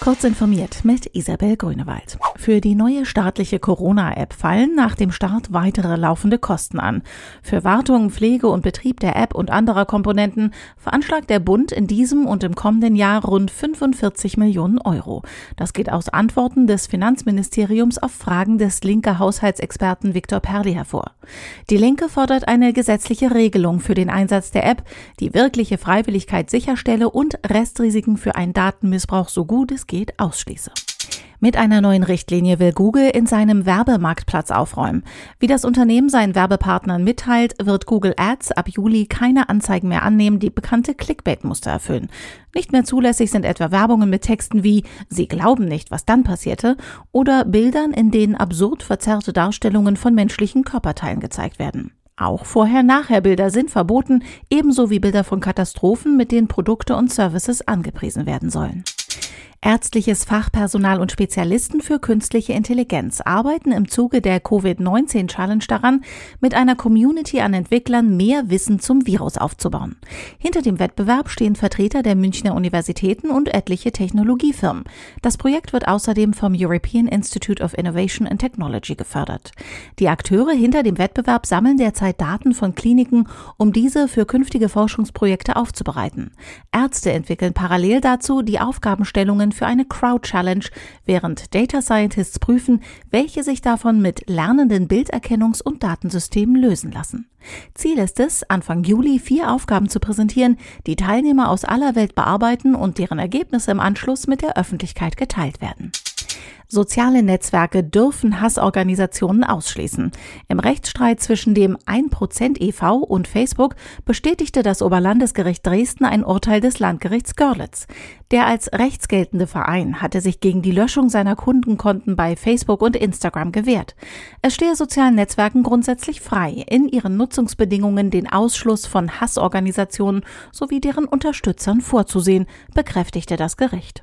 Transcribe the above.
Kurz informiert mit Isabel Grünewald. Für die neue staatliche Corona-App fallen nach dem Start weitere laufende Kosten an. Für Wartung, Pflege und Betrieb der App und anderer Komponenten veranschlagt der Bund in diesem und im kommenden Jahr rund 45 Millionen Euro. Das geht aus Antworten des Finanzministeriums auf Fragen des linke Haushaltsexperten Viktor Perli hervor. Die Linke fordert eine gesetzliche Regelung für den Einsatz der App, die wirkliche Freiwilligkeit sicherstelle und Restrisiken für einen Datenmissbrauch so gut es geht ausschließe. Mit einer neuen Richtlinie will Google in seinem Werbemarktplatz aufräumen. Wie das Unternehmen seinen Werbepartnern mitteilt, wird Google Ads ab Juli keine Anzeigen mehr annehmen, die bekannte Clickbait-Muster erfüllen. Nicht mehr zulässig sind etwa Werbungen mit Texten wie Sie glauben nicht, was dann passierte oder Bildern, in denen absurd verzerrte Darstellungen von menschlichen Körperteilen gezeigt werden. Auch Vorher-Nachher-Bilder sind verboten, ebenso wie Bilder von Katastrophen, mit denen Produkte und Services angepriesen werden sollen. Ärztliches Fachpersonal und Spezialisten für künstliche Intelligenz arbeiten im Zuge der Covid-19-Challenge daran, mit einer Community an Entwicklern mehr Wissen zum Virus aufzubauen. Hinter dem Wettbewerb stehen Vertreter der Münchner Universitäten und etliche Technologiefirmen. Das Projekt wird außerdem vom European Institute of Innovation and Technology gefördert. Die Akteure hinter dem Wettbewerb sammeln derzeit Daten von Kliniken, um diese für künftige Forschungsprojekte aufzubereiten. Ärzte entwickeln parallel dazu die Aufgabenstellungen für eine Crowd Challenge, während Data Scientists prüfen, welche sich davon mit lernenden Bilderkennungs- und Datensystemen lösen lassen. Ziel ist es, Anfang Juli vier Aufgaben zu präsentieren, die Teilnehmer aus aller Welt bearbeiten und deren Ergebnisse im Anschluss mit der Öffentlichkeit geteilt werden. Soziale Netzwerke dürfen Hassorganisationen ausschließen. Im Rechtsstreit zwischen dem 1% e.V. und Facebook bestätigte das Oberlandesgericht Dresden ein Urteil des Landgerichts Görlitz. Der als rechtsgeltende Verein hatte sich gegen die Löschung seiner Kundenkonten bei Facebook und Instagram gewehrt. Es stehe sozialen Netzwerken grundsätzlich frei, in ihren Nutzungsbedingungen den Ausschluss von Hassorganisationen sowie deren Unterstützern vorzusehen, bekräftigte das Gericht.